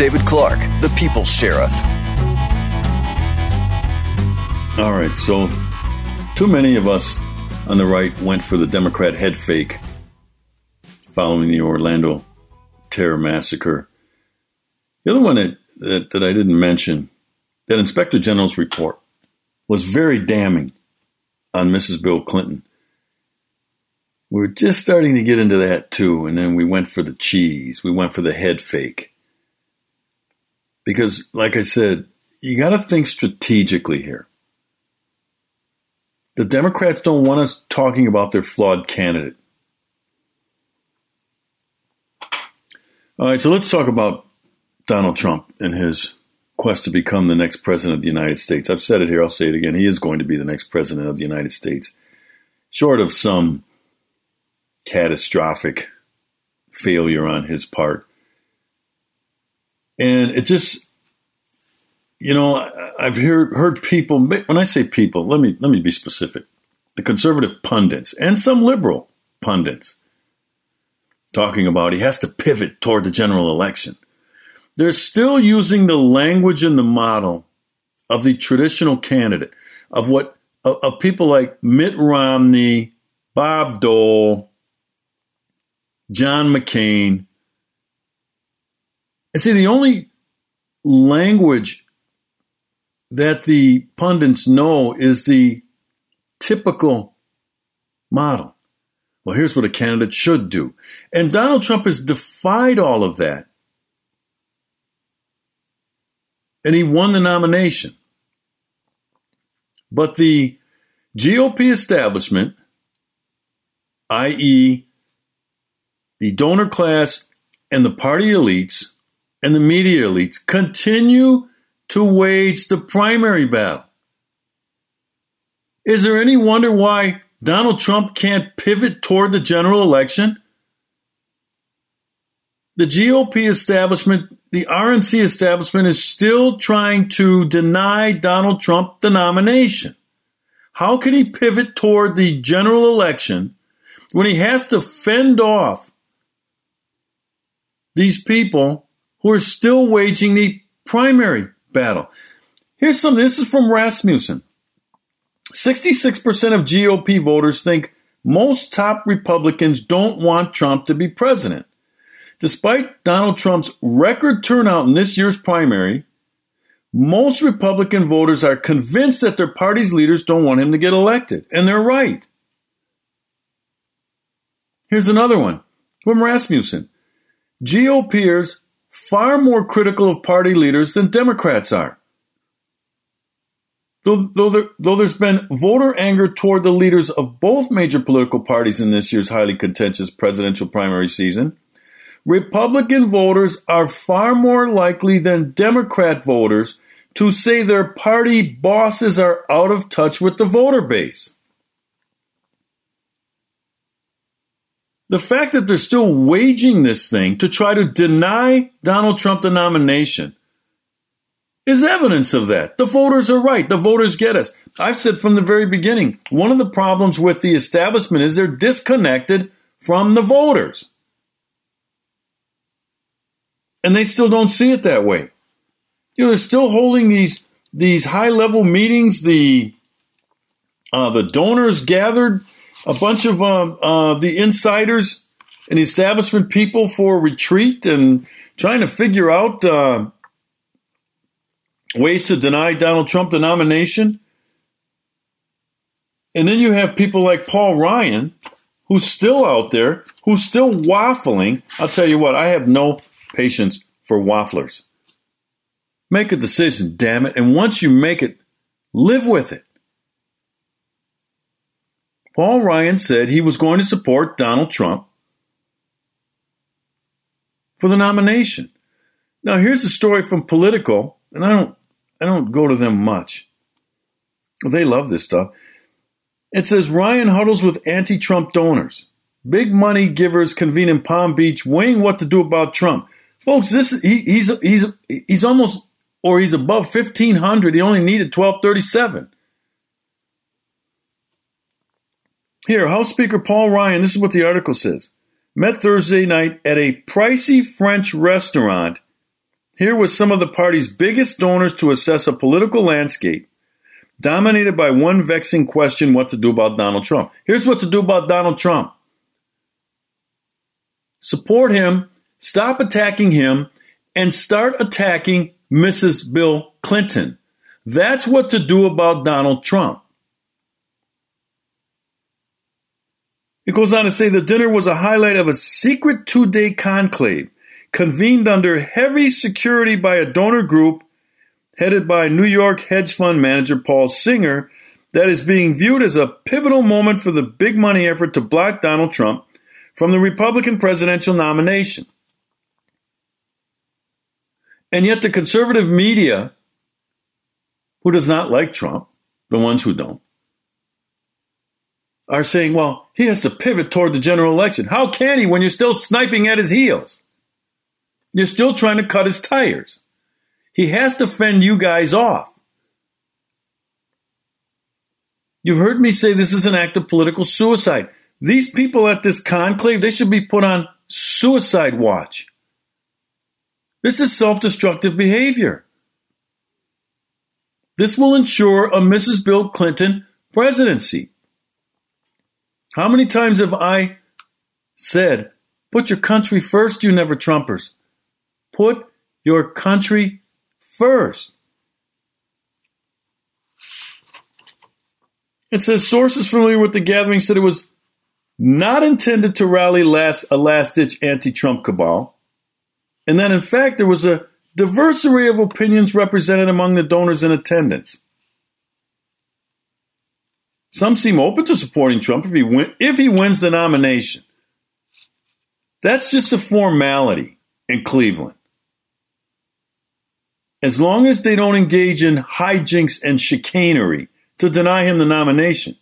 David Clarke, the People's Sheriff. All right, so too many of us on the right went for the Democrat head fake following the Orlando terror massacre. The other one that, that, that I didn't mention, that Inspector General's report was very damning on Mrs. Bill Clinton. We were just starting to get into that too, and then we went for the cheese. We went for the head fake. Because, like I said, you got to think strategically here. The Democrats don't want us talking about their flawed candidate. All right, so let's talk about Donald Trump and his quest to become the next president of the United States. I've said it here, I'll say it again. He is going to be the next president of the United States, short of some catastrophic failure on his part. And it just, you know, I've heard, heard people, when I say people, let me, let me be specific. The conservative pundits and some liberal pundits talking about he has to pivot toward the general election. They're still using the language and the model of the traditional candidate, of what of, of people like Mitt Romney, Bob Dole, John McCain. And see, the only language that the pundits know is the typical model. Well, here's what a candidate should do. And Donald Trump has defied all of that. And he won the nomination. But the GOP establishment, i.e., the donor class and the party elites and the media elites, continue to wage the primary battle. Is there any wonder why Donald Trump can't pivot toward the general election? The GOP establishment, the RNC establishment is still trying to deny Donald Trump the nomination. How can he pivot toward the general election when he has to fend off these people who are still waging the primary battle? Here's some, this is from Rasmussen. 66% of GOP voters think most top Republicans don't want Trump to be president. Despite Donald Trump's record turnout in this year's primary, most Republican voters are convinced that their party's leaders don't want him to get elected, and they're right. Here's another one from Rasmussen. GOPers far more critical of party leaders than Democrats are. Though, though, there, though there's been voter anger toward the leaders of both major political parties in this year's highly contentious presidential primary season, Republican voters are far more likely than Democrat voters to say their party bosses are out of touch with the voter base. The fact that they're still waging this thing to try to deny Donald Trump the nomination is evidence of that. The voters are right. The voters get us. I've said from the very beginning, one of the problems with the establishment is they're disconnected from the voters. And they still don't see it that way. You know, they're still holding these these high level meetings. The uh, the donors gathered a bunch of uh, uh, the insiders and the establishment people for retreat and trying to figure out uh, ways to deny Donald Trump the nomination. And then you have people like Paul Ryan, who's still out there, who's still waffling. I'll tell you what, I have no patience for wafflers. Make a decision, damn it. And once you make it, live with it. Paul Ryan said he was going to support Donald Trump for the nomination. Now, here's a story from Politico, and I don't I don't go to them much. They love this stuff. It says Ryan huddles with anti Trump donors. Big money givers convene in Palm Beach weighing what to do about Trump. Folks, this he, he's he's he's almost or he's above 1500. He only needed 1237. Here, House Speaker Paul Ryan, this is what the article says. Met Thursday night at a pricey French restaurant Here was some of the party's biggest donors to assess a political landscape dominated by one vexing question what to do about Donald Trump. Here's what to do about Donald Trump support him, stop attacking him, and start attacking Mrs. Bill Clinton. That's what to do about Donald Trump. It goes on to say the dinner was a highlight of a secret two day conclave convened under heavy security by a donor group headed by New York hedge fund manager Paul Singer that is being viewed as a pivotal moment for the big money effort to block Donald Trump from the Republican presidential nomination. And yet, the conservative media, who does not like Trump, the ones who don't, are saying, well, he has to pivot toward the general election. How can he when you're still sniping at his heels? You're still trying to cut his tires. He has to fend you guys off. You've heard me say this is an act of political suicide. These people at this conclave, they should be put on suicide watch. This is self destructive behavior. This will ensure a Mrs. Bill Clinton presidency. How many times have I said, put your country first, you never Trumpers? Put your country first. It says sources familiar with the gathering said it was not intended to rally last, a last ditch anti Trump cabal, and that in fact there was a diverse array of opinions represented among the donors in attendance. Some seem open to supporting Trump if he, win, if he wins the nomination. That's just a formality in Cleveland as long as they don't engage in hijinks and chicanery to deny him the nomination.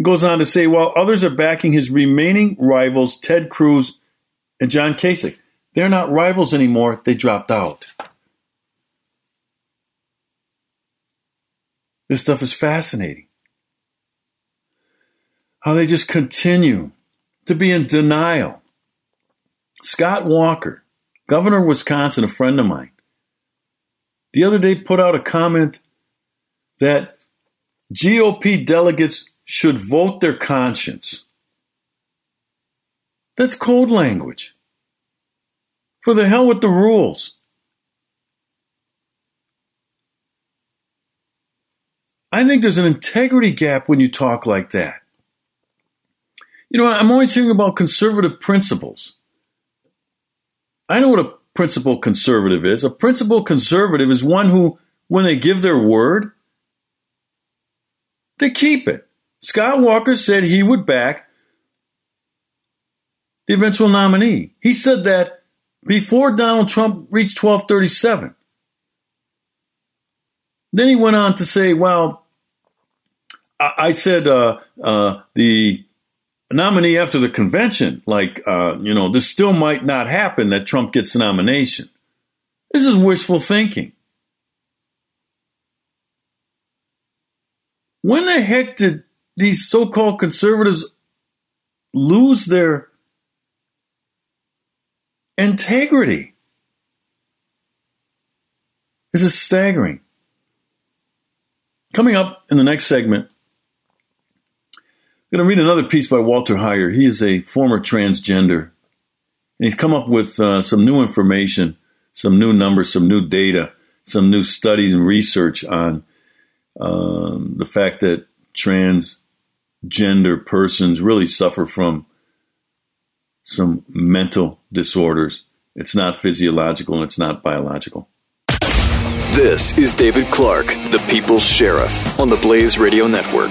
Goes on to say, while others are backing his remaining rivals, Ted Cruz and John Kasich, they're not rivals anymore, they dropped out. This stuff is fascinating. How they just continue to be in denial. Scott Walker, Governor of Wisconsin, a friend of mine, the other day put out a comment that GOP delegates should vote their conscience. That's code language. For the hell with the rules. I think there's an integrity gap when you talk like that. You know, I'm always hearing about conservative principles. I know what a principal conservative is. A principal conservative is one who, when they give their word, they keep it. Scott Walker said he would back the eventual nominee. He said that before Donald Trump reached 1237. Then he went on to say, well, I, said uh, uh, the nominee after the convention, like, uh, you know, this still might not happen that Trump gets the nomination. This is wishful thinking. When the heck did these so called conservatives lose their integrity? This is staggering. Coming up in the next segment, I'm going to read another piece by Walter Heyer. He is a former transgender, and he's come up with uh, some new information, some new numbers, some new data, some new studies and research on um, the fact that transgender persons really suffer from some mental disorders. It's not physiological and it's not biological. This is David Clarke, the People's Sheriff, on the Blaze Radio Network.